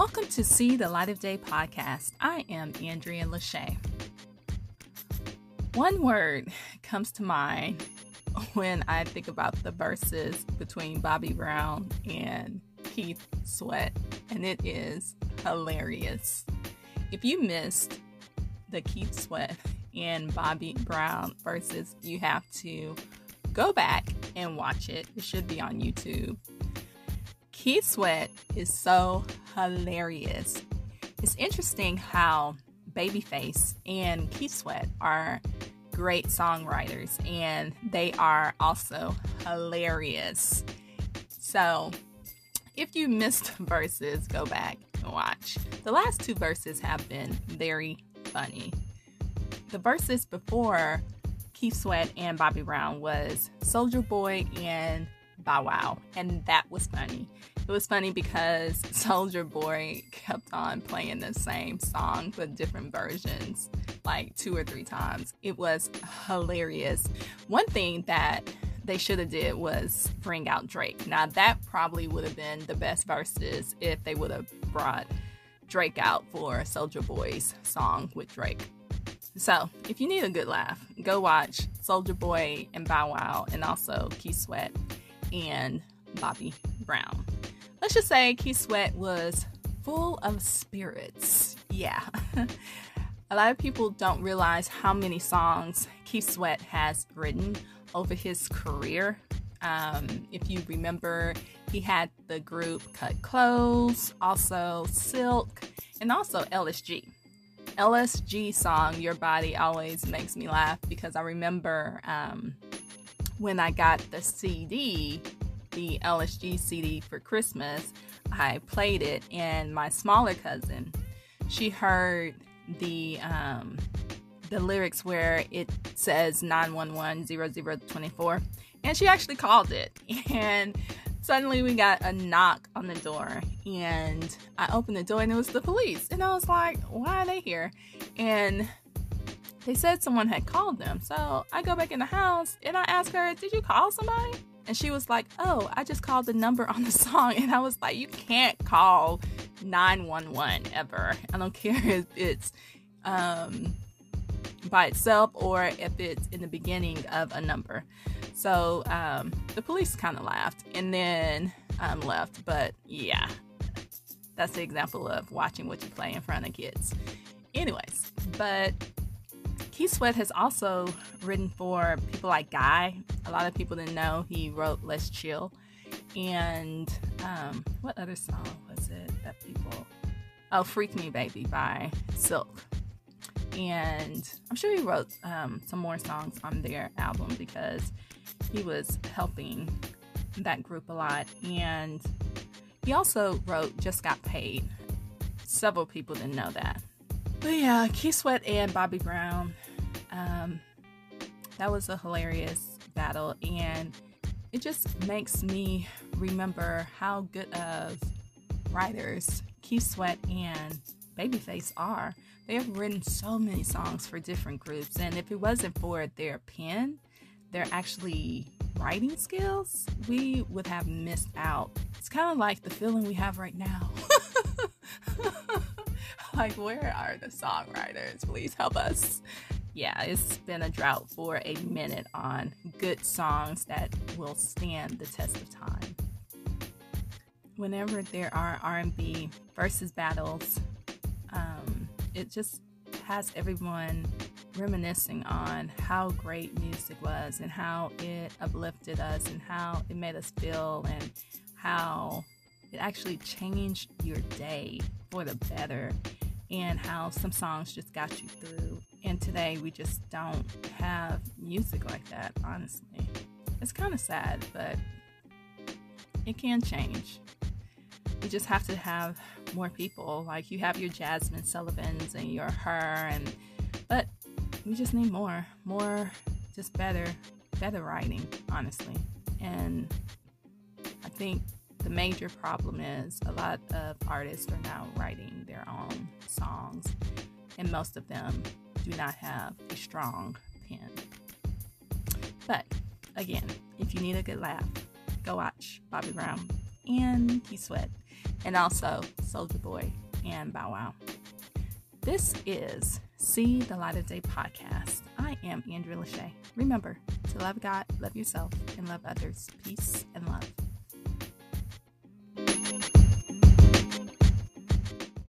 Welcome to See the Light of Day podcast. I am Andrea Lachey. One word comes to mind when I think about the verses between Bobby Brown and Keith Sweat, and it is hilarious. If you missed the Keith Sweat and Bobby Brown verses, you have to go back and watch it. It should be on YouTube. Keith Sweat is so hilarious. It's interesting how Babyface and Keith Sweat are great songwriters and they are also hilarious. So, if you missed verses, go back and watch. The last two verses have been very funny. The verses before Keith Sweat and Bobby Brown was Soulja Boy and Bow Wow, and that was funny. It was funny because Soulja Boy kept on playing the same song with different versions like two or three times. It was hilarious. One thing that they should have did was bring out Drake. Now that probably would have been the best verses if they would have brought Drake out for Soulja Boy's song with Drake. So, if you need a good laugh, go watch Soulja Boy and Bow Wow and also Keith Sweat and Bobby Brown let's just say Keith Sweat was full of spirits. Yeah. a lot of people don't realize how many songs Keith Sweat has written over his career. Um, if you remember, he had the group Kut Klose, also Silk, and also LSG. LSG song, Your Body Always Makes Me Laugh, because I remember um, when I got the CD the LSG CD for Christmas, I played it, and my smaller cousin, she heard the um, the lyrics where it says 911 and she actually called it. And suddenly we got a knock on the door, and I opened the door, and it was the police. And I was like, why are they here? And they said someone had called them. So I go back in the house and I ask her, Did you call somebody? And she was like, Oh, I just called the number on the song. And I was like, You can't call 911 ever. I don't care if it's um, by itself or if it's in the beginning of a number. So um, the police kind of laughed and then um, left. But yeah, that's the example of watching what you play in front of kids. Anyways, but Keith Sweat has also written for people like Guy. A lot of people didn't know he wrote Let's Chill. And um, what other song was it that people. Oh, Freak Me Baby by Silk. And I'm sure he wrote um, some more songs on their album because he was helping that group a lot. And he also wrote Just Got Paid. Several people didn't know that. But yeah, Keith Sweat and Bobby Brown um, that was a hilarious battle, and it just makes me remember how good of writers Keith Sweat and Babyface are. They have written so many songs for different groups, and if it wasn't for their pen, their actually writing skills, we would have missed out. It's kind of like the feeling we have right now. like, where are the songwriters? Please help us yeah, it's been a drought for a minute on good songs that will stand the test of time. Whenever there are R&B versus battles, um, it just has everyone reminiscing on how great music was and how it uplifted us and how it made us feel and how it actually changed your day for the better and how some songs just got you through. And today we just don't have music like that, honestly. It's kind of sad, but it can change. You just have to have more people. Like you have your Jazmine Sullivans and your her and but we just need more. More just better better writing, honestly. And I think the major problem is a lot of artists are now writing their own songs, and most of them do not have a strong pen. But again, if you need a good laugh, go watch Bobby Brown and Keith Sweat. and also Soulja Boy and Bow Wow. This is See the Light of Day podcast. I am Andrea Lachey. Remember to love God, love yourself, and love others. Peace and love.